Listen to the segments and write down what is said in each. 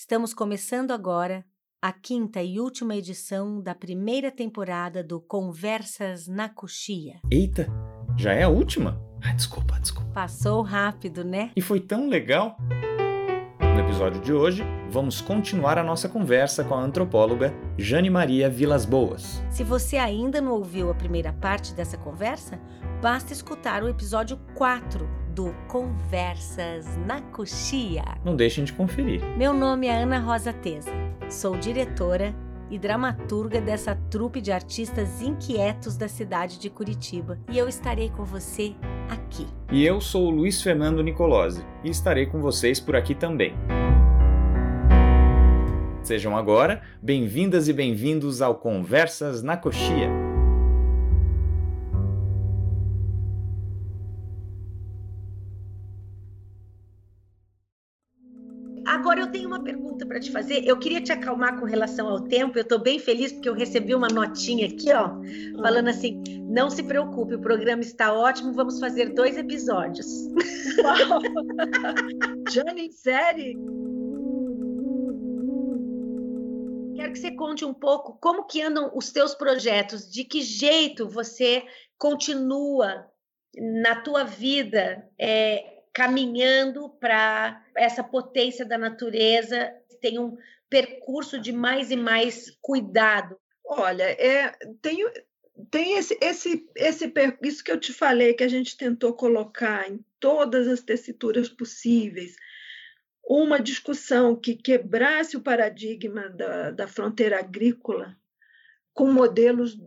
Estamos começando agora a quinta e última edição da primeira temporada do Conversas na Coxia. Eita, já é a última? Ah, desculpa, desculpa. Passou rápido, né? E foi tão legal. No episódio de hoje, vamos continuar a nossa conversa com a antropóloga Jane Maria Vilas Boas. Se você ainda não ouviu a primeira parte dessa conversa, basta escutar o episódio 4 do Conversas na Coxia. Não deixem de conferir. Meu nome é Ana Rosa Teza. Sou diretora e dramaturga dessa trupe de artistas inquietos da cidade de Curitiba e eu estarei com você aqui. E eu sou o Luiz Fernando Nicolosi e estarei com vocês por aqui também. Sejam agora bem-vindas e bem-vindos ao Conversas na Coxia. Eu tenho uma pergunta para te fazer. Eu queria te acalmar com relação ao tempo. Eu estou bem feliz porque eu recebi uma notinha aqui, ó, falando assim: não se preocupe, o programa está ótimo. Vamos fazer dois episódios. Uau! Jane, série? Quero que você conte um pouco como que andam os teus projetos, de que jeito você continua na tua vida é, caminhando para essa potência da natureza, tem um percurso de mais e mais cuidado? Olha, é, tem, tem esse, esse, esse isso que eu te falei, que a gente tentou colocar em todas as tessituras possíveis, uma discussão que quebrasse o paradigma da, da fronteira agrícola com modelos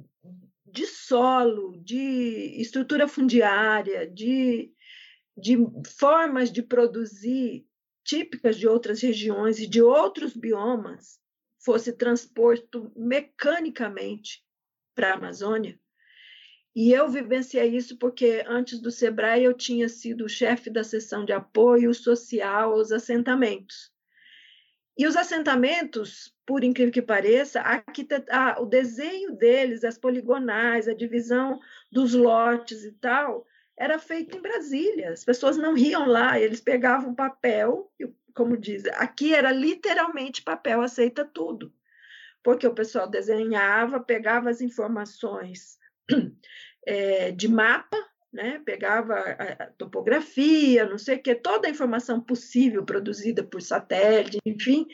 de solo, de estrutura fundiária, de de formas de produzir típicas de outras regiões e de outros biomas fosse transposto mecanicamente para a Amazônia. E eu vivenciei isso porque antes do Sebrae eu tinha sido chefe da seção de apoio social aos assentamentos. E os assentamentos, por incrível que pareça, a, o desenho deles, as poligonais, a divisão dos lotes e tal, era feito em Brasília. As pessoas não riam lá, eles pegavam papel, como diz, aqui era literalmente papel aceita tudo, porque o pessoal desenhava, pegava as informações é, de mapa, né? pegava a, topografia, não sei o que, toda a informação possível produzida por satélite, enfim,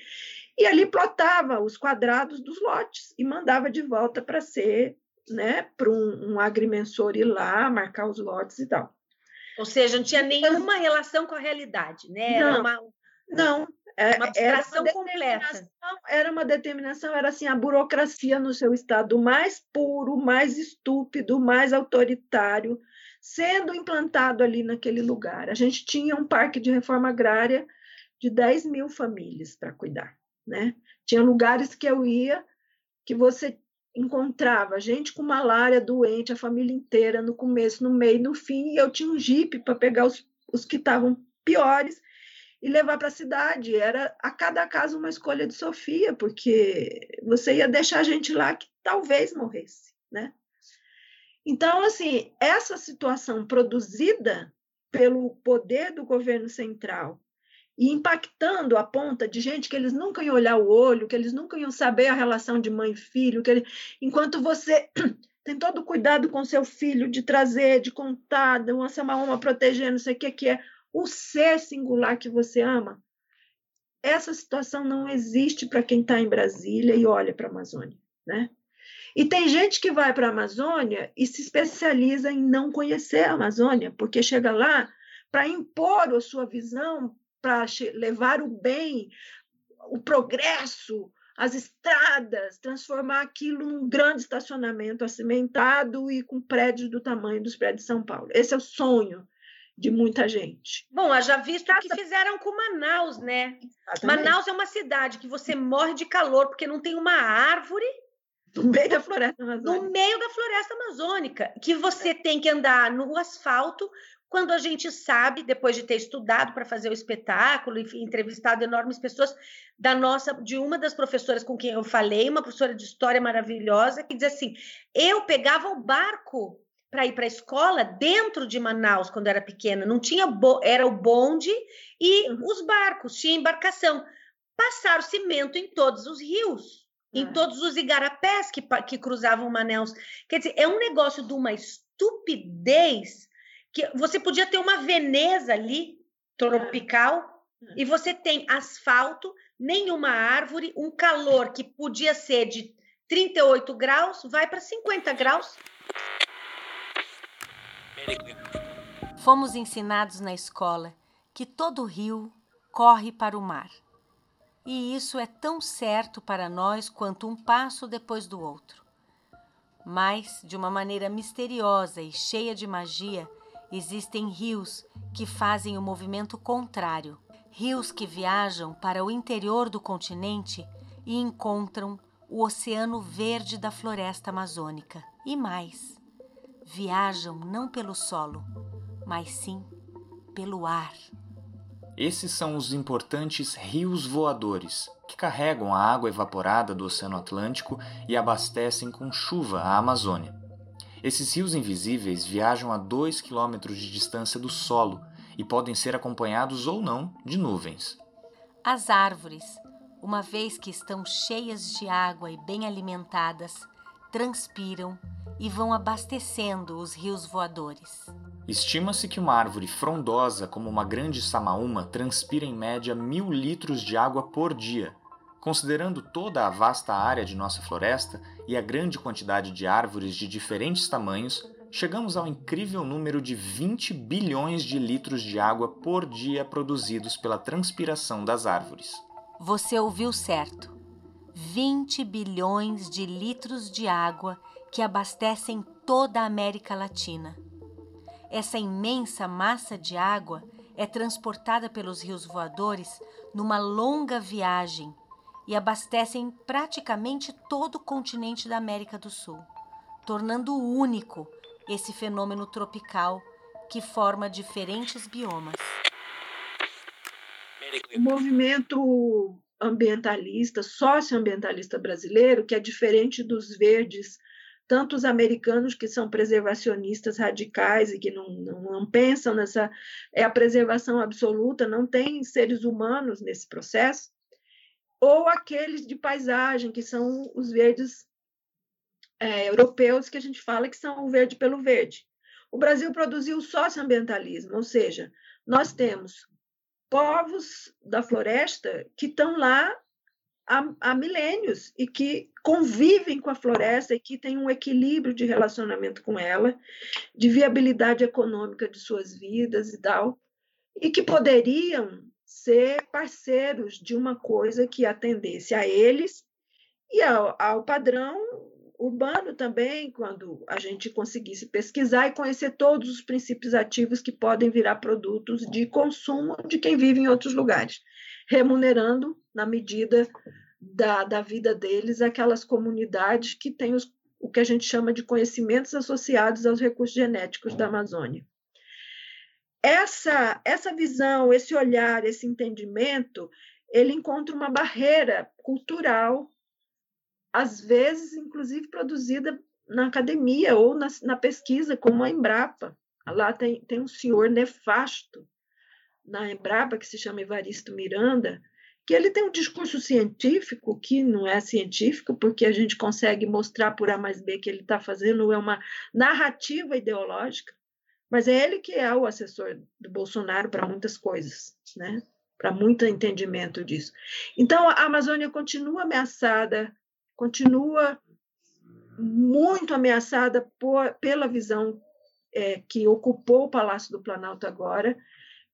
e ali plotava os quadrados dos lotes e mandava de volta para ser né, para um, um, agrimensor ir lá, marcar os lotes e tal. Ou seja, não tinha nenhuma relação com a realidade, né? Era não, uma, não. É, uma abstração era uma completa. Era uma determinação, era assim, a burocracia no seu estado mais puro, mais estúpido, mais autoritário, sendo implantado ali naquele lugar. A gente tinha um parque de reforma agrária de 10 mil famílias para cuidar, né? Tinha lugares que eu ia que você encontrava gente com malária doente, a família inteira, no começo, no meio, no fim, e eu tinha um jipe para pegar os, os que estavam piores e levar para a cidade. Era a cada caso uma escolha de Sofia, porque você ia deixar gente lá que talvez morresse, né? Então, assim, essa situação produzida pelo poder do governo central e impactando a ponta de gente que eles nunca iam olhar o olho, que eles nunca iam saber a relação de mãe e filho, que ele, enquanto você tem todo o cuidado com seu filho de trazer, de contar, de uma uma alma proteger, não sei o que que é o ser singular que você ama. Essa situação não existe para quem está em Brasília e olha para a Amazônia, né? E tem gente que vai para a Amazônia e se especializa em não conhecer a Amazônia, porque chega lá para impor a sua visão para levar o bem, o progresso, as estradas, transformar aquilo num grande estacionamento acimentado e com prédios do tamanho dos prédios de São Paulo. Esse é o sonho de muita gente. Bom, já visto o que fizeram com Manaus, né? Exatamente. Manaus é uma cidade que você morre de calor porque não tem uma árvore no meio da floresta amazônica. No meio da floresta amazônica, que você tem que andar no asfalto quando a gente sabe, depois de ter estudado para fazer o espetáculo e entrevistado enormes pessoas, da nossa, de uma das professoras com quem eu falei, uma professora de história maravilhosa, que diz assim: eu pegava o barco para ir para a escola dentro de Manaus quando era pequena, não tinha era o bonde e uhum. os barcos, tinha embarcação. passaram cimento em todos os rios, é. em todos os igarapés que, que cruzavam Manaus. Quer dizer, é um negócio de uma estupidez que você podia ter uma Veneza ali, tropical, e você tem asfalto, nenhuma árvore, um calor que podia ser de 38 graus, vai para 50 graus. Fomos ensinados na escola que todo rio corre para o mar. E isso é tão certo para nós quanto um passo depois do outro. Mas, de uma maneira misteriosa e cheia de magia, existem rios que fazem o movimento contrário. Rios que viajam para o interior do continente e encontram o oceano verde da floresta amazônica. E mais, viajam não pelo solo, mas sim pelo ar. Esses são os importantes rios voadores, que carregam a água evaporada do Oceano Atlântico e abastecem com chuva a Amazônia. Esses rios invisíveis viajam a 2 km de distância do solo e podem ser acompanhados ou não de nuvens. As árvores, uma vez que estão cheias de água e bem alimentadas, transpiram e vão abastecendo os rios voadores. Estima-se que uma árvore frondosa como uma grande samaúma transpira em média mil litros de água por dia. Considerando toda a vasta área de nossa floresta e a grande quantidade de árvores de diferentes tamanhos, chegamos ao incrível número de 20 bilhões de litros de água por dia produzidos pela transpiração das árvores. Você ouviu certo. 20 bilhões de litros de água que abastecem toda a América Latina. Essa imensa massa de água é transportada pelos rios voadores numa longa viagem e abastecem praticamente todo o continente da América do Sul, tornando único esse fenômeno tropical que forma diferentes biomas. O movimento ambientalista, socioambientalista brasileiro, que é diferente dos verdes, tanto os americanos que são preservacionistas radicais e que não, não, não, pensam nessa é a preservação absoluta, não tem seres humanos nesse processo, ou aqueles de paisagem que são os verdes é, europeus que a gente fala que são o verde pelo verde. O Brasil produziu socioambientalismo, ou seja, nós temos povos da floresta que estão lá há, há, milênios e que convivem com a floresta e que têm um equilíbrio de relacionamento com ela, de viabilidade econômica de suas vidas e tal, e que poderiam ser parceiros de uma coisa que atendesse a eles e ao, ao padrão urbano também, quando a gente conseguisse pesquisar e conhecer todos os princípios ativos que podem virar produtos de consumo de quem vive em outros lugares, remunerando, na medida da, da vida deles, aquelas comunidades que têm os, o que a gente chama de conhecimentos associados aos recursos genéticos da Amazônia. Essa, essa visão, esse olhar, esse entendimento, ele encontra uma barreira cultural às vezes, inclusive, produzida na academia ou na, na pesquisa, como a Embrapa. Lá tem, tem um senhor nefasto na Embrapa, que se chama Evaristo Miranda, que ele tem um discurso científico que não é científico, porque a gente consegue mostrar por A mais B que ele está fazendo é uma narrativa ideológica, mas é ele que é o assessor do Bolsonaro para muitas coisas, né? para muito entendimento disso. Então, a Amazônia continua ameaçada continua muito ameaçada por, pela visão é, que ocupou o Palácio do Planalto agora,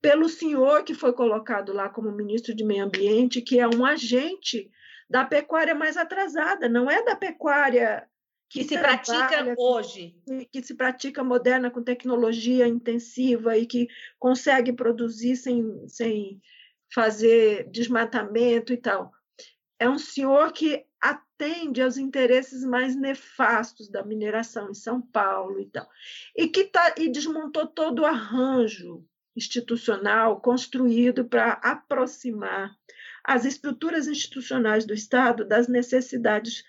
pelo senhor que foi colocado lá como ministro de Meio Ambiente, que é um agente da pecuária mais atrasada, não é da pecuária que, se pratica hoje, que, que se pratica moderna com tecnologia intensiva e que consegue produzir sem, sem fazer desmatamento e tal. É um senhor que atende aos interesses mais nefastos da mineração em São Paulo e tal, e que tá, e desmontou todo o arranjo institucional construído para aproximar as estruturas institucionais do Estado das necessidades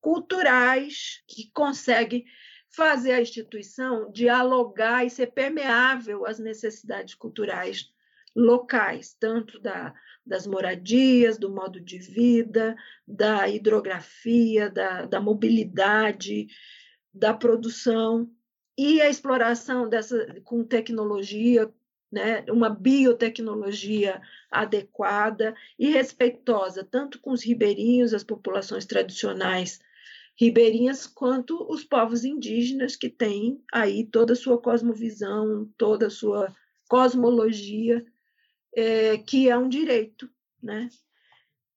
culturais que consegue fazer a instituição dialogar e ser permeável às necessidades culturais locais, tanto da, das moradias, do modo de vida, da hidrografia, da, da mobilidade, da produção e a exploração dessa com tecnologia, né, uma biotecnologia adequada e respeitosa, tanto com os ribeirinhos, as populações tradicionais ribeirinhas, quanto os povos indígenas, que têm aí toda a sua cosmovisão, toda a sua cosmologia, é, que é um direito, né?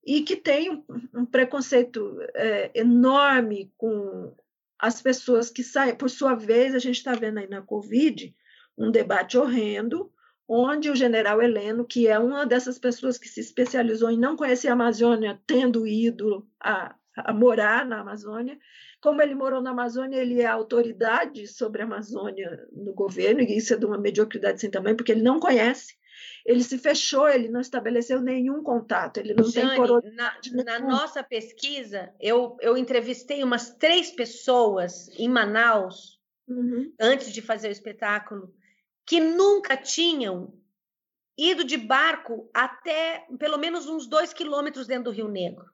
E que tem um, um preconceito é, enorme com as pessoas que saem. Por sua vez, a gente está vendo aí na Covid um debate horrendo, onde o general Heleno, que é uma dessas pessoas que se especializou em não conhecer a Amazônia, tendo ido a, a morar na Amazônia, como ele morou na Amazônia, ele é autoridade sobre a Amazônia no governo, e isso é de uma mediocridade sem tamanho, porque ele não conhece ele se fechou, ele não estabeleceu nenhum contato, ele não Jane, tem Na, na nossa pesquisa, eu, eu entrevistei umas três pessoas em Manaus, uhum. antes de fazer o espetáculo, que nunca tinham ido de barco até pelo menos uns dois quilômetros dentro do Rio Negro.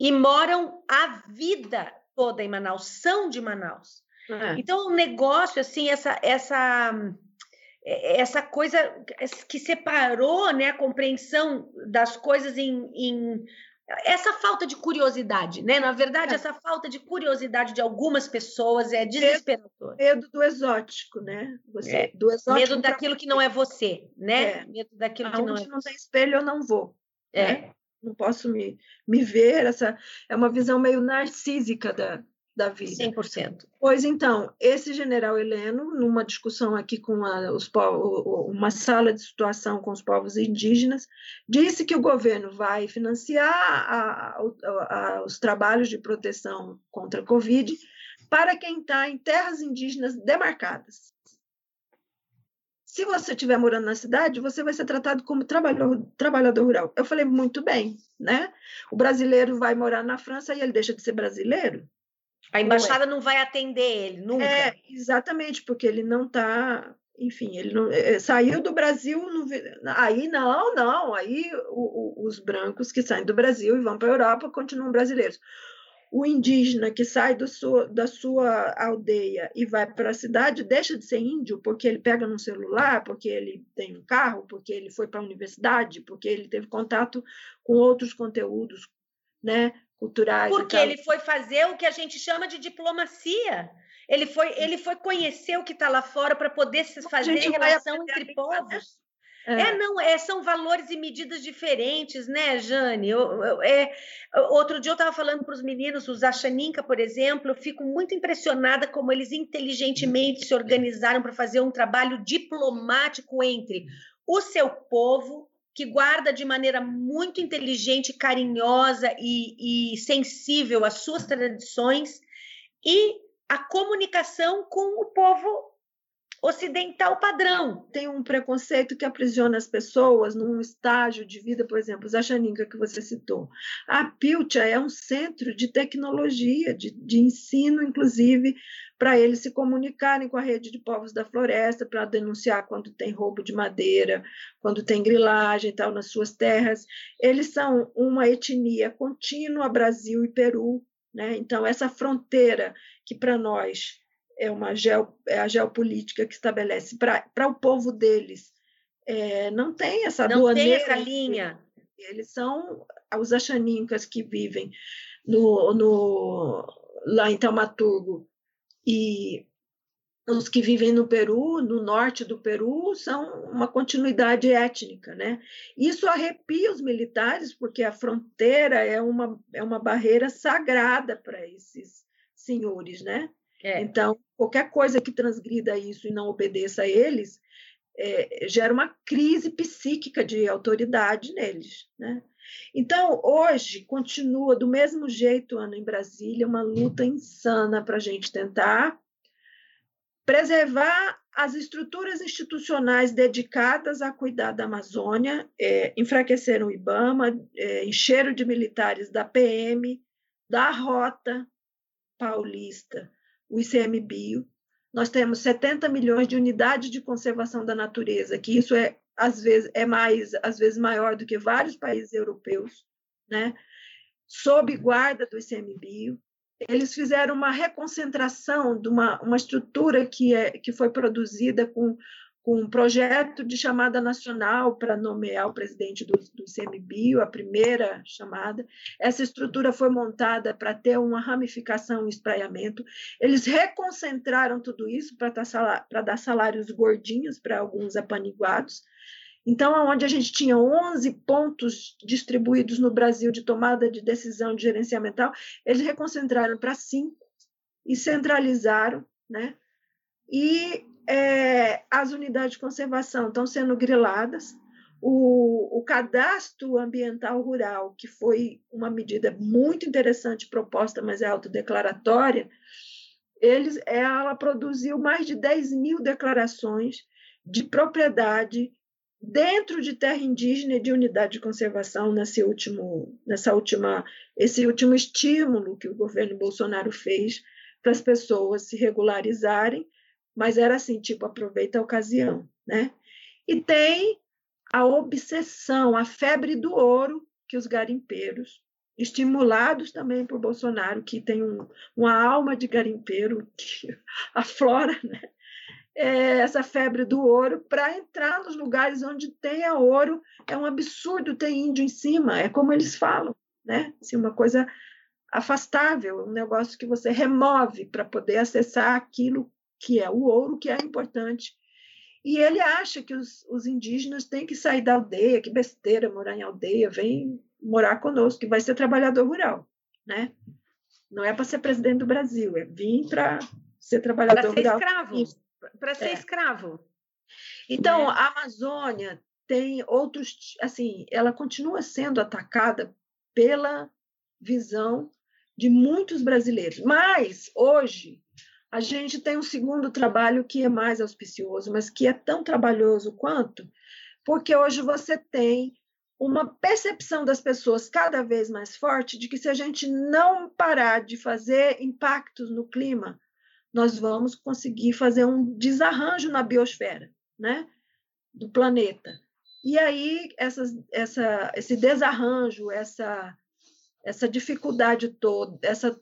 E moram a vida toda em Manaus, são de Manaus. É. Então, o negócio, assim, essa, essa é, essa coisa que separou né, a compreensão das coisas em, em essa falta de curiosidade, né? Na verdade, é. essa falta de curiosidade de algumas pessoas é desesperador. Medo do exótico, né? Você, é. do exótico medo daquilo que não é você, né? É. Medo daquilo Aonde que não é. não tem espelho, eu não vou. É. Né? Não posso me, me ver. Essa é uma visão meio narcísica da, da vida. 100%. Pois então, esse general Heleno, numa discussão aqui com a, os uma sala de situação com os povos indígenas, disse que o governo vai financiar a, a, os trabalhos de proteção contra a Covid para quem está em terras indígenas demarcadas. Se você estiver morando na cidade, você vai ser tratado como trabalhador, trabalhador rural. Eu falei, muito bem, né? O brasileiro vai morar na França e ele deixa de ser brasileiro? A embaixada não, é. não vai atender ele, nunca. É, exatamente, porque ele não está enfim, ele não, é, saiu do Brasil, aí não, não, aí o, o, os brancos que saem do Brasil e vão para a Europa continuam brasileiros. O indígena que sai sua, da sua aldeia e vai para a cidade deixa de ser índio porque ele pega no celular, porque ele tem um carro, porque ele foi para a universidade, porque ele teve contato com outros conteúdos, né? culturais. Porque ele foi fazer o que a gente chama de diplomacia. Ele foi, ele foi conhecer o que está lá fora para poder se fazer relação entre povos. É. é, não, é, são valores e medidas diferentes, né, Jane? Eu, eu, é, outro dia eu estava falando para os meninos, os Achaninka, por exemplo, eu fico muito impressionada como eles inteligentemente se organizaram para fazer um trabalho diplomático entre o seu povo, que guarda de maneira muito inteligente, carinhosa e, e sensível as suas tradições e a comunicação com o povo ocidental padrão. Tem um preconceito que aprisiona as pessoas num estágio de vida, por exemplo, Zachaninga, que você citou. A Pilcha é um centro de tecnologia, de, de ensino, inclusive, para eles se comunicarem com a rede de povos da floresta, para denunciar quando tem roubo de madeira, quando tem grilagem e tal nas suas terras. Eles são uma etnia contínua, Brasil e Peru, né? Então, essa fronteira que para nós é, uma geo, é a geopolítica que estabelece para o povo deles, é, não tem essa não tem essa linha. Eles são os axanincas que vivem no, no, lá em Taumaturgo e os que vivem no Peru, no norte do Peru, são uma continuidade étnica, né? Isso arrepia os militares, porque a fronteira é uma, é uma barreira sagrada para esses senhores, né? É. Então, qualquer coisa que transgrida isso e não obedeça a eles, é, gera uma crise psíquica de autoridade neles, né? Então, hoje, continua do mesmo jeito, Ana, em Brasília, uma luta insana para a gente tentar preservar as estruturas institucionais dedicadas a cuidar da Amazônia, é, enfraqueceram o IBAMA, é, encheram de militares da PM, da Rota Paulista, o ICMBio. Nós temos 70 milhões de unidades de conservação da natureza, que isso é às vezes é mais, às vezes maior do que vários países europeus, né? Sob guarda do ICMBio, eles fizeram uma reconcentração de uma, uma estrutura que, é, que foi produzida com com um projeto de chamada nacional para nomear o presidente do, do ICMBio, a primeira chamada. Essa estrutura foi montada para ter uma ramificação e espraiamento. Eles reconcentraram tudo isso para dar salários gordinhos para alguns apaniguados. Então, onde a gente tinha 11 pontos distribuídos no Brasil de tomada de decisão de gerenciamental, eles reconcentraram para cinco e centralizaram, né? E é, as unidades de conservação estão sendo griladas. O, o, cadastro ambiental rural, que foi uma medida muito interessante proposta, mas é autodeclaratória, eles, ela produziu mais de 10 mil declarações de propriedade dentro de terra indígena e de unidade de conservação nesse último, nessa última, esse último estímulo que o governo Bolsonaro fez para as pessoas se regularizarem mas era assim, tipo, aproveita a ocasião, né? E tem a obsessão, a febre do ouro que os garimpeiros, estimulados também por Bolsonaro, que tem um, uma alma de garimpeiro que aflora, né? É essa febre do ouro para entrar nos lugares onde tenha ouro é um absurdo ter índio em cima, é como eles falam, né? Assim, uma coisa afastável, um negócio que você remove para poder acessar aquilo que é o ouro, que é importante. E ele acha que os, os indígenas têm que sair da aldeia, que besteira morar em aldeia, vem morar conosco, que vai ser trabalhador rural, né? Não é para ser presidente do Brasil, é vir para ser trabalhador pra ser rural. Escravo. Para ser é. escravo. Então, é. a Amazônia tem outros, assim, ela continua sendo atacada pela visão de muitos brasileiros. Mas hoje a gente tem um segundo trabalho que é mais auspicioso, mas que é tão trabalhoso quanto, porque hoje você tem uma percepção das pessoas cada vez mais forte de que se a gente não parar de fazer impactos no clima, nós vamos conseguir fazer um desarranjo na biosfera, né, do planeta. E aí essas, essa, esse desarranjo, essa essa dificuldade toda, essa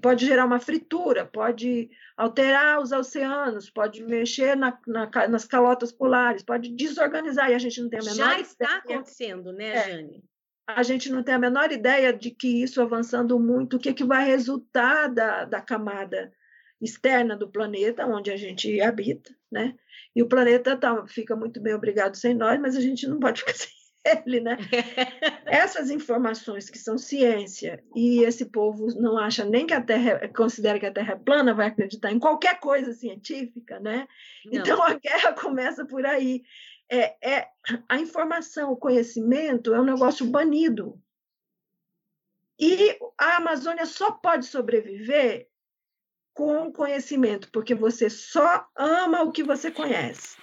pode gerar uma fritura, pode alterar os oceanos, pode mexer na, na, nas calotas polares, pode desorganizar e a gente não tem a menor Já está ideia. acontecendo, né, é. Jane? A gente não tem a menor ideia de que isso avançando muito, o que, que vai resultar da, da camada externa do planeta, onde a gente habita, né? E o planeta tá, fica muito bem obrigado sem nós, mas a gente não pode ficar sem né? Essas informações que são ciência e esse povo não acha nem que a Terra considera que a Terra é plana, vai acreditar em qualquer coisa científica, né? Não. Então a guerra começa por aí. É, é a informação, o conhecimento é um negócio banido. E a Amazônia só pode sobreviver com conhecimento, porque você só ama o que você conhece.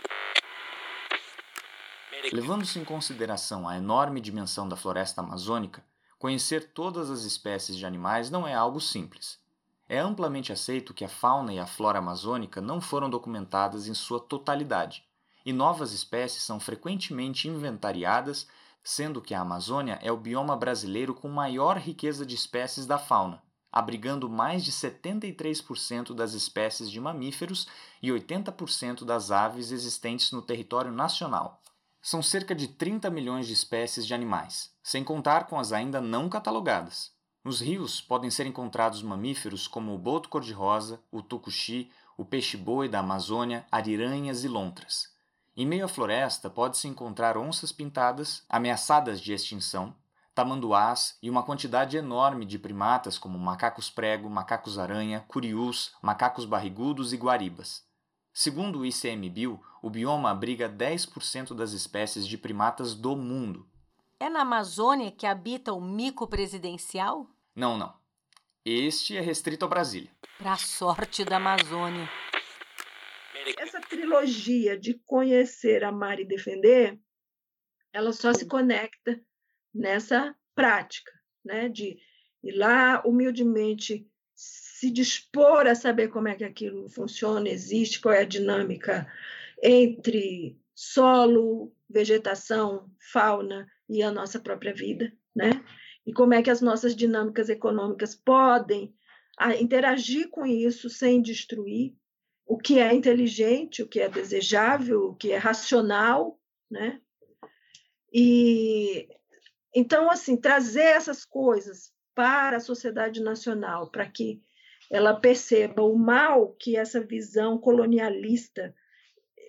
Levando-se em consideração a enorme dimensão da floresta amazônica, conhecer todas as espécies de animais não é algo simples. É amplamente aceito que a fauna e a flora amazônica não foram documentadas em sua totalidade, e novas espécies são frequentemente inventariadas, sendo que a Amazônia é o bioma brasileiro com maior riqueza de espécies da fauna, abrigando mais de 73% das espécies de mamíferos e 80% das aves existentes no território nacional. São cerca de 30 milhões de espécies de animais, sem contar com as ainda não catalogadas. Nos rios podem ser encontrados mamíferos como o boto cor-de-rosa, o tucuxi, o peixe-boi da Amazônia, ariranhas e lontras. Em meio à floresta pode-se encontrar onças pintadas, ameaçadas de extinção, tamanduás e uma quantidade enorme de primatas como macacos prego, macacos aranha, curiús, macacos barrigudos e guaribas. Segundo o ICMBio, o bioma abriga 10% das espécies de primatas do mundo. É na Amazônia que habita o mico presidencial? Não, não. Este é restrito a Brasília. Para sorte da Amazônia. Essa trilogia de conhecer, amar e defender, ela só se conecta nessa prática, né? De ir lá humildemente se dispor a saber como é que aquilo funciona, existe, qual é a dinâmica entre solo, vegetação, fauna e a nossa própria vida, né? E como é que as nossas dinâmicas econômicas podem interagir com isso sem destruir o que é inteligente, o que é desejável, o que é racional, né? E então assim trazer essas coisas para a sociedade nacional, para que ela perceba o mal que essa visão colonialista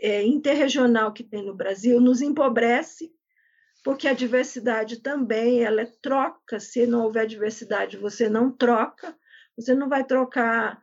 é, interregional que tem no Brasil nos empobrece, porque a diversidade também ela é troca. Se não houver diversidade, você não troca. Você não vai trocar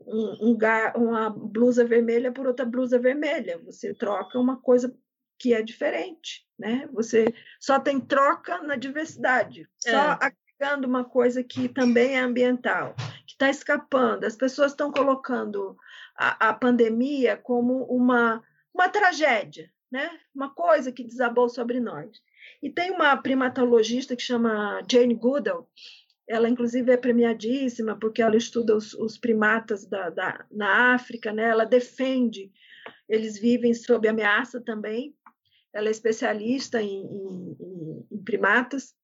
um, um, uma blusa vermelha por outra blusa vermelha. Você troca uma coisa que é diferente, né? Você só tem troca na diversidade. Só é pegando uma coisa que também é ambiental, que está escapando. As pessoas estão colocando a, a pandemia como uma, uma tragédia, né? uma coisa que desabou sobre nós. E tem uma primatologista que chama Jane Goodall, ela inclusive é premiadíssima porque ela estuda os, os primatas da, da, na África, né? ela defende, eles vivem sob ameaça também, ela é especialista em, em, em primatas,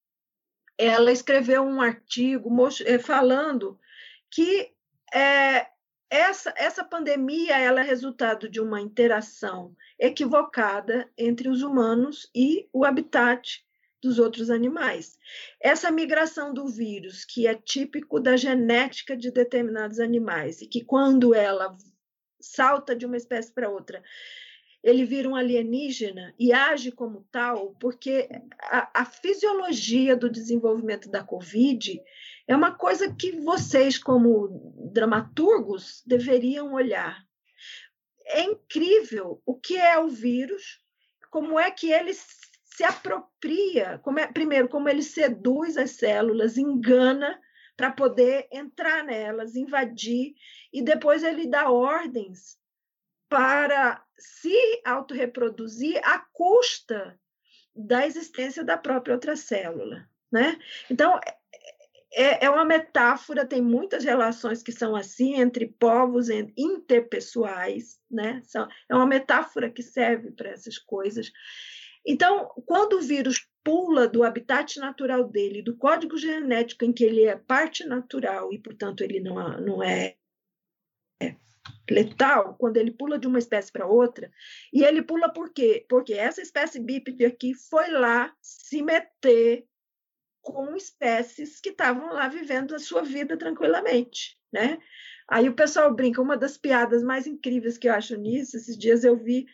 ela escreveu um artigo eh, falando que é, essa, essa pandemia ela é resultado de uma interação equivocada entre os humanos e o habitat dos outros animais. Essa migração do vírus, que é típico da genética de determinados animais, e que quando ela salta de uma espécie para outra, ele vira um alienígena e age como tal, porque a, a, fisiologia do desenvolvimento da Covid é uma coisa que vocês, como dramaturgos, deveriam olhar. É incrível o que é o vírus, como é que ele se apropria, como é, primeiro, como ele seduz as células, engana para poder entrar nelas, invadir, e depois ele dá ordens para se autorreproduzir à custa da existência da própria outra célula. Né? Então, é, é uma metáfora, tem muitas relações que são assim entre povos interpessoais, né? é uma metáfora que serve para essas coisas. Então, quando o vírus pula do habitat natural dele, do código genético em que ele é parte natural e, portanto, ele não, não é letal quando ele pula de uma espécie para outra. E ele pula por quê? Porque essa espécie bípede aqui foi lá se meter com espécies que estavam lá vivendo a sua vida tranquilamente, né? Aí o pessoal brinca, uma das piadas mais incríveis que eu acho nisso, esses dias eu vi,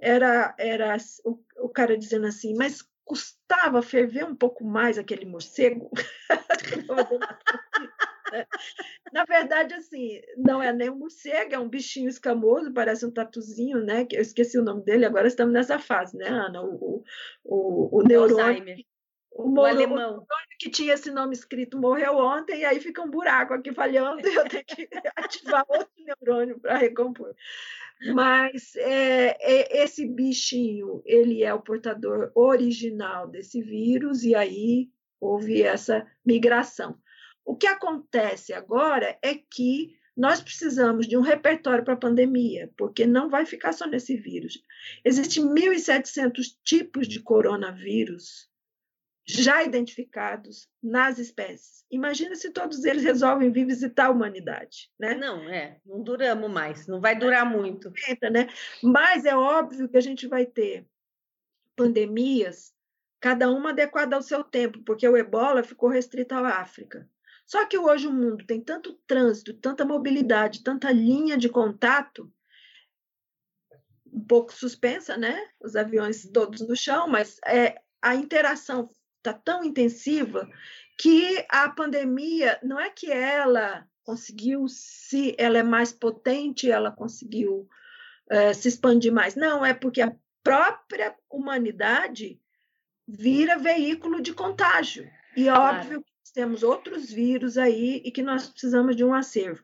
era, era o, o cara dizendo assim, mas custava ferver um pouco mais aquele morcego? Na verdade, assim, não é nem um morcego, é um bichinho escamoso, parece um tatuzinho, né? Eu esqueci o nome dele, agora estamos nessa fase, né, Ana? O, o, o neurônio. Alzheimer. O, o alemão. O que tinha esse nome escrito morreu ontem, e aí fica um buraco aqui falhando, e eu tenho que ativar outro neurônio para recompor. Mas é, é, esse bichinho, ele é o portador original desse vírus, e aí houve essa migração. O que acontece agora é que nós precisamos de um repertório para a pandemia, porque não vai ficar só nesse vírus. Existem 1.700 tipos de coronavírus já identificados nas espécies. Imagina se todos eles resolvem vir visitar a humanidade, né? Não, é, não duramos mais, não vai durar muito. Né? Mas é óbvio que a gente vai ter pandemias, cada uma adequada ao seu tempo, porque o ebola ficou restrito à África. Só que hoje o mundo tem tanto trânsito, tanta mobilidade, tanta linha de contato, um pouco suspensa, né? Os aviões todos no chão, mas é, a interação está tão intensiva que a pandemia não é que ela conseguiu se ela é mais potente, ela conseguiu é, se expandir mais. Não, é porque a própria humanidade vira veículo de contágio. E óbvio temos outros vírus aí e que nós precisamos de um acervo,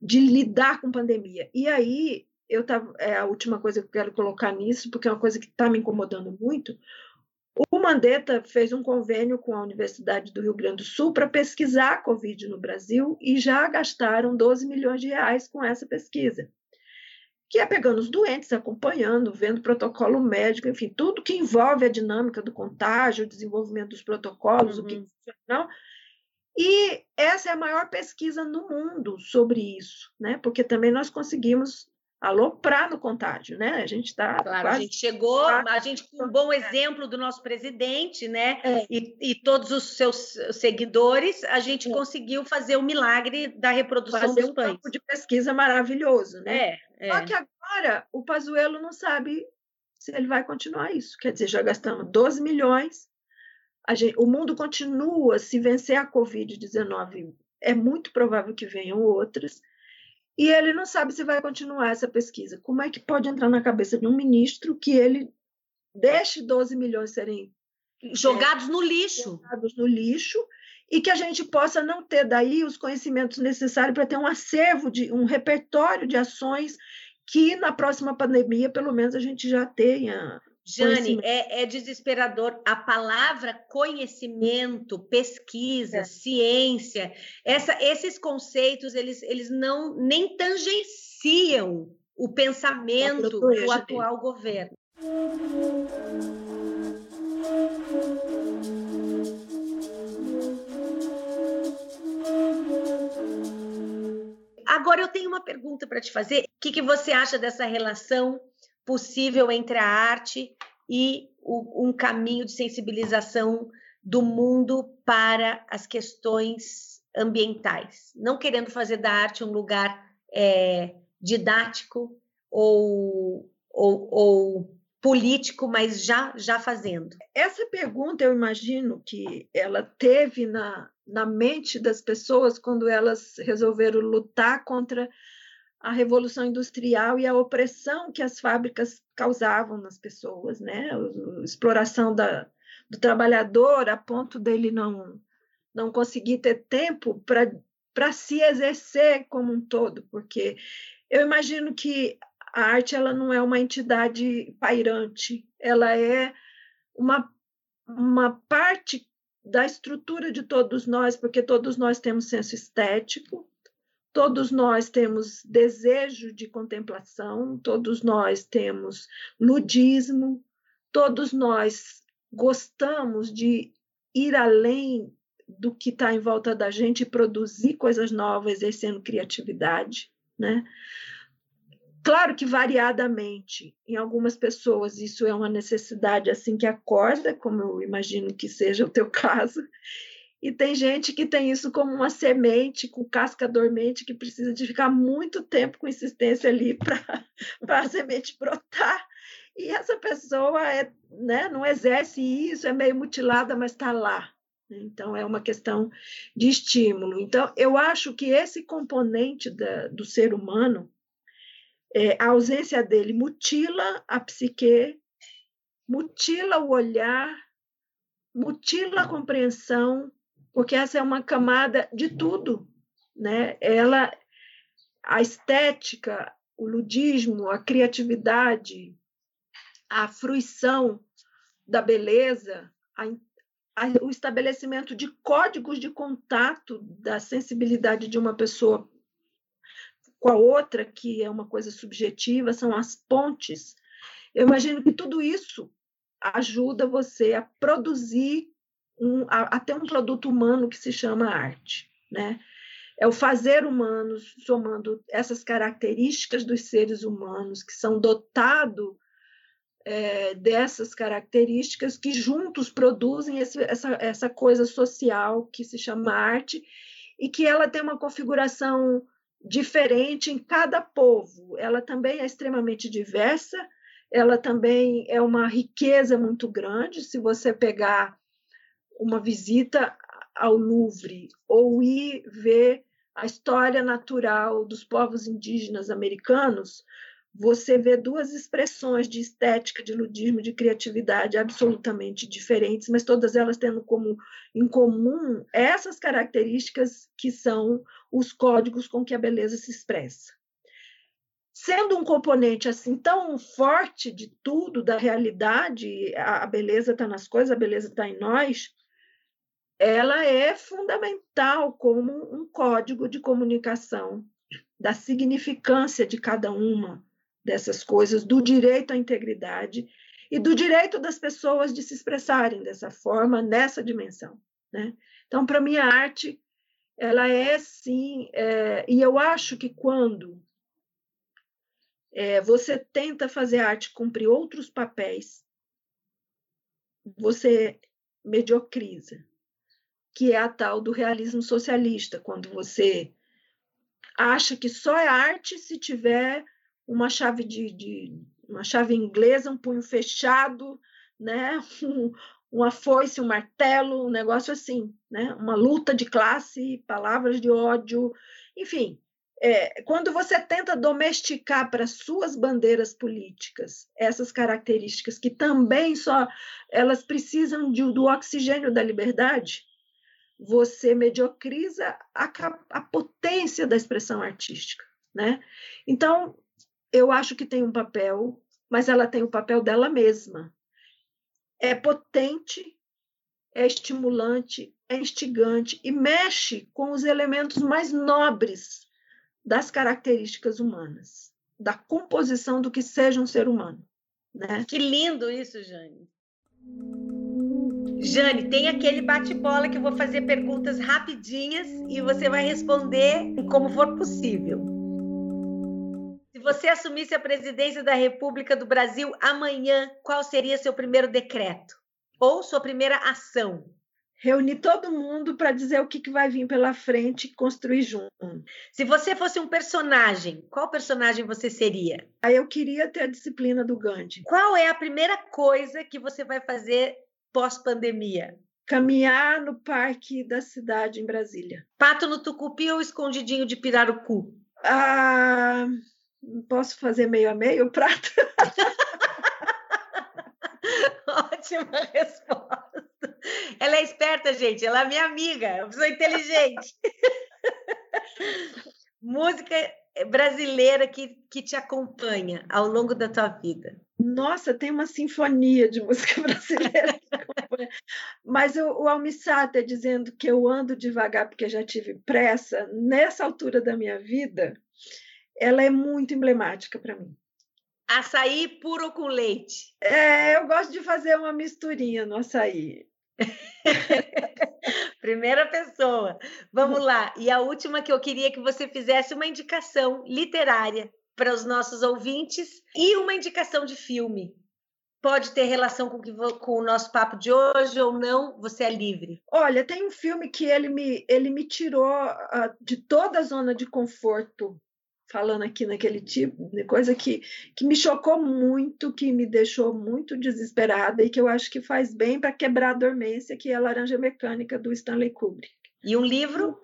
de lidar com pandemia. E aí, eu tava, é a última coisa que eu quero colocar nisso, porque é uma coisa que está me incomodando muito. O Mandetta fez um convênio com a Universidade do Rio Grande do Sul para pesquisar a Covid no Brasil e já gastaram 12 milhões de reais com essa pesquisa. que é pegando os doentes, acompanhando, vendo protocolo médico, enfim, tudo que envolve a dinâmica do contágio, o desenvolvimento dos protocolos, uhum. o que uhum. não. E essa é a maior pesquisa no mundo sobre isso, né? Porque também nós conseguimos aloprar no contágio, né? A gente está. Claro, quase... a gente chegou, a gente com um bom exemplo do nosso presidente, né? É. E, e, todos os seus seguidores, a gente é. conseguiu fazer o milagre da reprodução fazer dos um pães. campo de pesquisa maravilhoso, né? É, Só que agora o Pazuello não sabe se ele vai continuar isso. Quer dizer, já gastamos 12 milhões, gente, o mundo continua, se vencer a Covid-19, é muito provável que venham outras e ele não sabe se vai continuar essa pesquisa. Como é que pode entrar na cabeça de um ministro que ele deixe 12 milhões serem jogados é, no lixo? Jogados no lixo e que a gente possa não ter daí os conhecimentos necessários para ter um acervo de um repertório de ações que na próxima pandemia, pelo menos, a gente já tenha Jane, é, é, desesperador. A palavra conhecimento, pesquisa, é. ciência, essa, esses conceitos, eles, eles não nem tangenciam o pensamento do atual governo. Agora eu tenho uma pergunta para te fazer. O que, que você acha dessa relação possível entre a arte e o, um caminho de sensibilização do mundo para as questões ambientais, não querendo fazer da arte um lugar é, didático ou, ou, ou, político, mas já, já fazendo. Essa pergunta eu imagino que ela teve na, na mente das pessoas quando elas resolveram lutar contra a revolução industrial e a opressão que as fábricas causavam nas pessoas, né? A exploração da, do trabalhador a ponto dele não não conseguir ter tempo para se exercer como um todo, porque eu imagino que a arte ela não é uma entidade pairante, ela é uma, uma parte da estrutura de todos nós, porque todos nós temos senso estético, Todos nós temos desejo de contemplação, todos nós temos ludismo, todos nós gostamos de ir além do que está em volta da gente e produzir coisas novas, exercendo criatividade, né? Claro que variadamente, em algumas pessoas isso é uma necessidade assim que acorda, como eu imagino que seja o teu caso, e tem gente que tem isso como uma semente com casca dormente que precisa de ficar muito tempo com insistência ali para a semente brotar. E essa pessoa é, né, não exerce isso, é meio mutilada, mas está lá. Então, é uma questão de estímulo. Então, eu acho que esse componente da, do ser humano, é, a ausência dele mutila a psique, mutila o olhar, mutila a compreensão, porque essa é uma camada de tudo, né? Ela, a estética, o ludismo, a criatividade, a fruição da beleza, a, a, o estabelecimento de códigos de contato da sensibilidade de uma pessoa com a outra, que é uma coisa subjetiva, são as pontes. Eu imagino que tudo isso ajuda você a produzir um, até um produto humano que se chama arte, né? É o fazer humano somando essas características dos seres humanos que são dotados é, dessas características que juntos produzem esse, essa, essa coisa social que se chama arte e que ela tem uma configuração diferente em cada povo. Ela também é extremamente diversa, ela também é uma riqueza muito grande. Se você pegar uma visita ao Louvre ou ir ver a história natural dos povos indígenas americanos, você vê duas expressões de estética, de ludismo, de criatividade absolutamente diferentes, mas todas elas tendo como em comum essas características que são os códigos com que a beleza se expressa. Sendo um componente assim tão forte de tudo, da realidade, a beleza está nas coisas, a beleza está em nós, ela é fundamental como um código de comunicação da significância de cada uma dessas coisas, do direito à integridade e do direito das pessoas de se expressarem dessa forma, nessa dimensão. Né? Então, para mim, a arte, ela é sim, é, e eu acho que quando é, você tenta fazer arte cumprir outros papéis, você mediocriza, que é a tal do realismo socialista, quando você acha que só é arte se tiver uma chave de, de uma chave inglesa, um punho fechado, né? Um, uma foice, um martelo, um negócio assim, né? Uma luta de classe, palavras de ódio, enfim. É, quando você tenta domesticar para suas bandeiras políticas essas características que também só elas precisam de, do oxigênio da liberdade, você mediocriza a, a potência da expressão artística, né? Então, eu acho que tem um papel, mas ela tem o papel dela mesma. É potente, é estimulante, é instigante e mexe com os elementos mais nobres das características humanas, da composição do que seja um ser humano. Né? Que lindo isso, Jane. Jane, tem aquele bate-bola que eu vou fazer perguntas rapidinhas e você vai responder como for possível. Se você assumisse a presidência da República do Brasil amanhã, qual seria seu primeiro decreto? Ou sua primeira ação? Reunir todo mundo para dizer o que, que vai vir pela frente e construir junto. Se você fosse um personagem, qual personagem você seria? Aí eu queria ter a disciplina do Gandhi. Qual é a primeira coisa que você vai fazer pós-pandemia? Caminhar no parque da cidade em Brasília. Pato no Tucupi ou escondidinho de Pirarucu? Ah, Posso fazer meio a meio o prato? Ótima resposta. Ela é esperta, gente. Ela é minha amiga. É uma pessoa inteligente. Música brasileira que, que te acompanha ao longo da tua vida. Nossa, tem uma sinfonia de música brasileira acompanha. Mas o, o Almissata dizendo que eu ando devagar porque já tive pressa, nessa altura da minha vida, ela é muito emblemática para mim. Açaí puro com leite. É, eu gosto de fazer uma misturinha no açaí. Primeira pessoa. Vamos lá. E a última que eu queria que você fizesse uma indicação literária para os nossos ouvintes e uma indicação de filme. Pode ter relação com, que, com o nosso papo de hoje ou não, você é livre. Olha, tem um filme que ele me, ele me tirou uh, de toda a zona de conforto falando aqui naquele tipo de coisa que, que me chocou muito, que me deixou muito desesperada e que eu acho que faz bem para quebrar a dormência, que é a Laranja Mecânica do Stanley Kubrick. E um livro?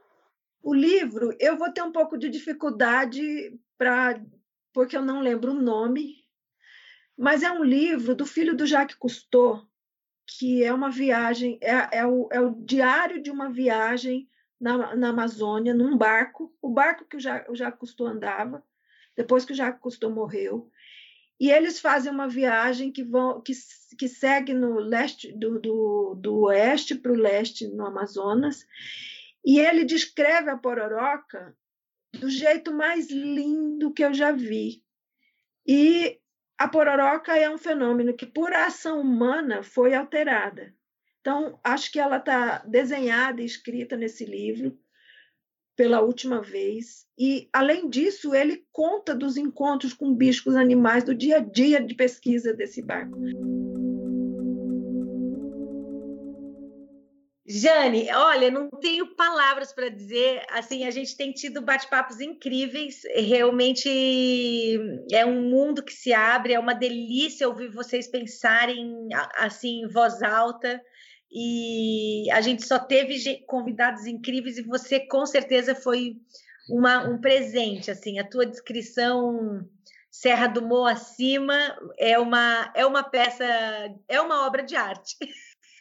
O, o livro, eu vou ter um pouco de dificuldade para porque eu não lembro o nome, mas é um livro do filho do Jacques Cousteau, que é uma viagem, é, é, o, é o diário de uma viagem na, na Amazônia, num barco, o barco que o Jacques, o Jacques Cousteau andava, depois que o Jacques Cousteau morreu. E eles fazem uma viagem que, vão, que, que segue no leste do, do, do oeste para o leste, no Amazonas, e ele descreve a pororoca do jeito mais lindo que eu já vi. E a pororoca é um fenômeno que, por ação humana, foi alterada. Então, acho que ela está desenhada e escrita nesse livro pela última vez. E, além disso, ele conta dos encontros com bichos animais do dia a dia de pesquisa desse barco. Jane, olha, não tenho palavras para dizer. Assim, a gente tem tido bate-papos incríveis. Realmente é um mundo que se abre. É uma delícia ouvir vocês pensarem assim em voz alta e a gente só teve convidados incríveis e você com certeza foi uma, um presente, assim, a tua descrição Serra do Mo acima é uma é uma peça, é uma obra de arte.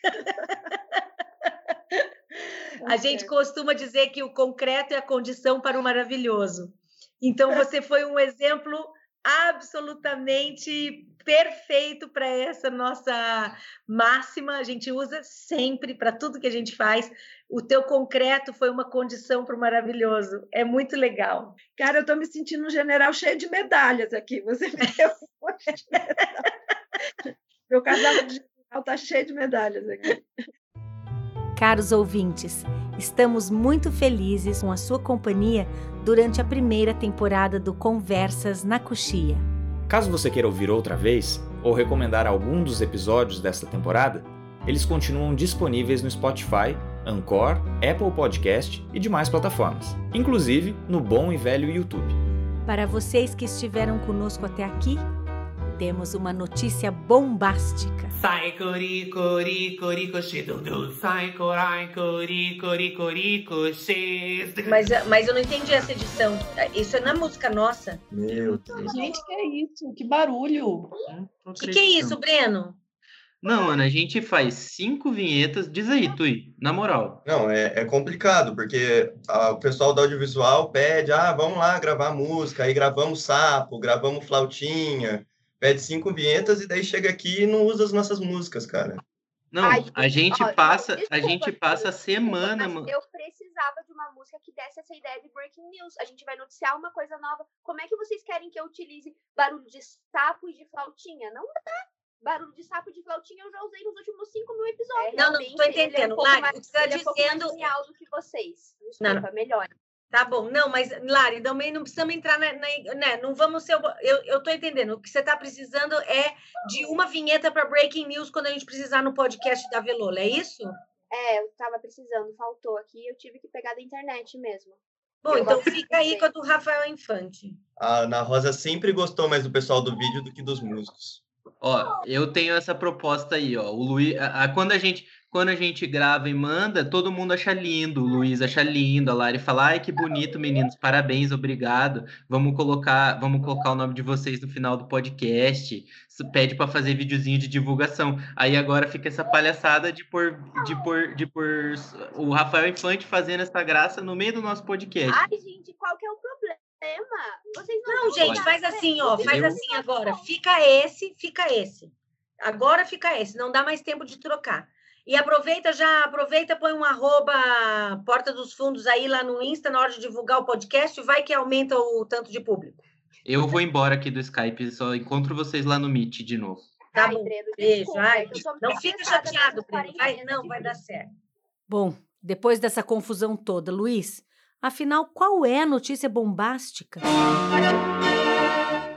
a gente costuma dizer que o concreto é a condição para o maravilhoso. Então você foi um exemplo absolutamente perfeito para essa nossa máxima. A gente usa sempre para tudo que a gente faz. o teu concreto foi uma condição para o maravilhoso. É muito legal. Cara, eu estou me sentindo um general cheio de medalhas aqui. Você me deu um monte de medalhas. Meu casaco de general está cheio de medalhas aqui. Caros ouvintes, estamos muito felizes com a sua companhia durante a primeira temporada do Conversas na Coxia. Caso você queira ouvir outra vez ou recomendar algum dos episódios desta temporada, eles continuam disponíveis no Spotify, Anchor, Apple Podcast e demais plataformas, inclusive no bom e velho YouTube. Para vocês que estiveram conosco até aqui, temos uma notícia bombástica. Sai cori cori cori coxê dudu, sai corai cori cori cori coxê. Mas, mas eu não entendi essa edição. Isso é na música nossa. Meu Deus. Gente, que é isso? Que barulho. O que, que é isso, Breno? Não, Ana, a gente faz cinco vinhetas. Diz aí, Tui, na moral. Não, é, é complicado, porque ah, o pessoal do audiovisual pede, ah, vamos lá gravar música, aí gravamos sapo, gravamos flautinha, pede cinco vinhetas e daí chega aqui e não usa as nossas músicas, cara. Não, Ai, a gente ó, passa, a desculpa, gente passa a semana, mano. eu precisava de uma música que desse essa ideia de breaking news. A gente vai noticiar uma coisa nova. Como é que vocês querem que eu utilize barulho de sapo e de flautinha? Não dá. Barulho de sapo e de flautinha eu já usei nos últimos cinco mil episódios. Não, não, Realmente, tô ele é um entendendo. pouco Lari, mais- o que você ele é um pouco mais dizendo- genial do que vocês. Não, Desculpa, melhor. Tá bom, não, mas, Lari, também não precisamos entrar na. na- né, não vamos ser. Eu, eu tô entendendo. O que você está precisando é de uma vinheta para Breaking News quando a gente precisar no podcast da Velola, é isso? É, eu tava precisando, faltou aqui, eu tive que pegar da internet mesmo. Bom, Eu então fica aí com a do Rafael Infante. A Ana Rosa sempre gostou mais do pessoal do vídeo do que dos músicos. Ó, eu tenho essa proposta aí, ó. O Luiz, a- a- quando a gente quando a gente grava e manda, todo mundo acha lindo. O Luiz acha lindo, a Lari fala: "Ai, que bonito, meninos. Parabéns, obrigado. Vamos colocar, vamos colocar o nome de vocês no final do podcast." Pede para fazer videozinho de divulgação. Aí agora fica essa palhaçada de pôr de pôr de pôr o Rafael Infante fazendo essa graça no meio do nosso podcast. Ai, gente, qual que é o problema? Vocês não, Não, gente, faz assim, ó. Faz assim agora. Fica esse, fica esse. Agora fica esse. Não dá mais tempo de trocar. E aproveita já, aproveita, põe um arroba Porta dos Fundos aí lá no Insta na hora de divulgar o podcast, vai que aumenta o tanto de público. Eu vou embora aqui do Skype, só encontro vocês lá no Meet de novo. Tá Ai, bom. Beijo. Ai, não fica chateado, Breno. Vai, não, vai dar certo. Bom, depois dessa confusão toda, Luiz, afinal, qual é a notícia bombástica?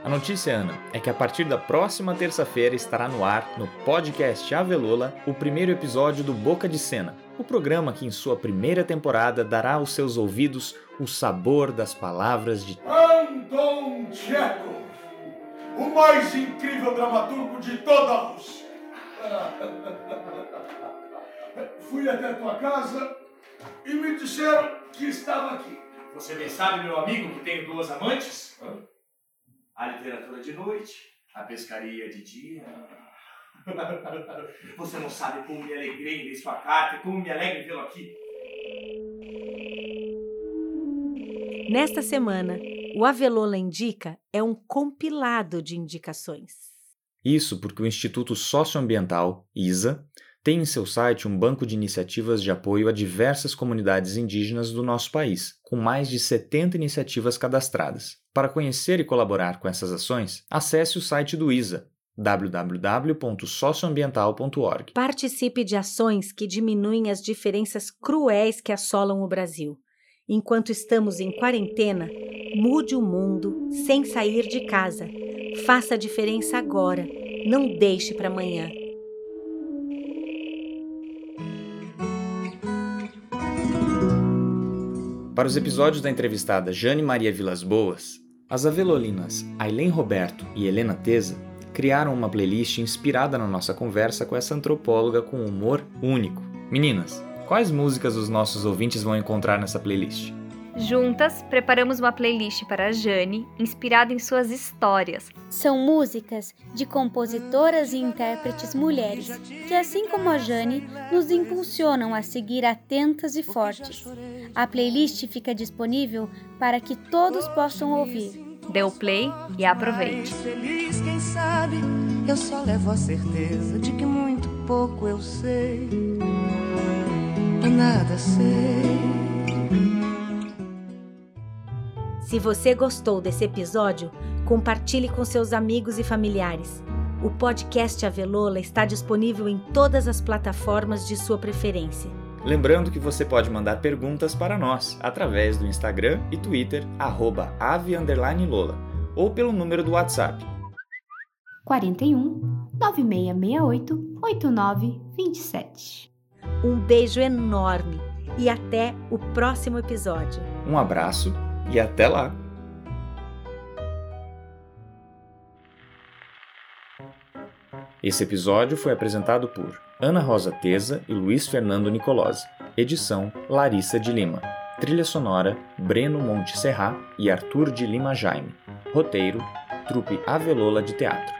A notícia, Ana, é que a partir da próxima terça-feira estará no ar, no podcast Avelola, o primeiro episódio do Boca de Cena, o programa que em sua primeira temporada dará aos seus ouvidos o sabor das palavras de Anton Chekhov, o mais incrível dramaturgo de toda a Rússia. Fui até tua casa e me disseram que estava aqui. Você bem sabe, meu amigo, que tenho duas amantes? A literatura de noite, a pescaria de dia. Você não sabe como me alegrei em ler sua carta e como me alegra em vê-lo aqui. Nesta semana, o Avelola Indica é um compilado de indicações. Isso porque o Instituto Socioambiental, ISA, tem em seu site um banco de iniciativas de apoio a diversas comunidades indígenas do nosso país, com mais de 70 iniciativas cadastradas. Para conhecer e colaborar com essas ações, acesse o site do ISA, www.socioambiental.org. Participe de ações que diminuem as diferenças cruéis que assolam o Brasil. Enquanto estamos em quarentena, mude o mundo sem sair de casa. Faça a diferença agora. Não deixe para amanhã. Para os episódios da entrevistada Jane Maria Vilas Boas, as avelolinas Aileen Roberto e Helena Teza criaram uma playlist inspirada na nossa conversa com essa antropóloga com humor único. Meninas, quais músicas os nossos ouvintes vão encontrar nessa playlist? Juntas, preparamos uma playlist para a Jane, inspirada em suas histórias. São músicas de compositoras e intérpretes mulheres, que, assim como a Jane, nos impulsionam a seguir atentas e fortes. A playlist fica disponível para que todos possam ouvir. Dê o play e aproveite. Feliz, quem sabe, eu só levo a certeza de que muito pouco eu sei. nada sei. Se você gostou desse episódio, compartilhe com seus amigos e familiares. O podcast Avelola está disponível em todas as plataformas de sua preferência. Lembrando que você pode mandar perguntas para nós através do Instagram e Twitter, arroba ave_lola, ou pelo número do WhatsApp. 41 9668 8927. Um beijo enorme e até o próximo episódio. Um abraço e até lá! Esse episódio foi apresentado por Ana Rosa Teza e Luiz Fernando Nicolosi. Edição Larissa de Lima. Trilha sonora Breno Monte Serra e Arthur de Lima Jaime. Roteiro Trupe Avelola de Teatro.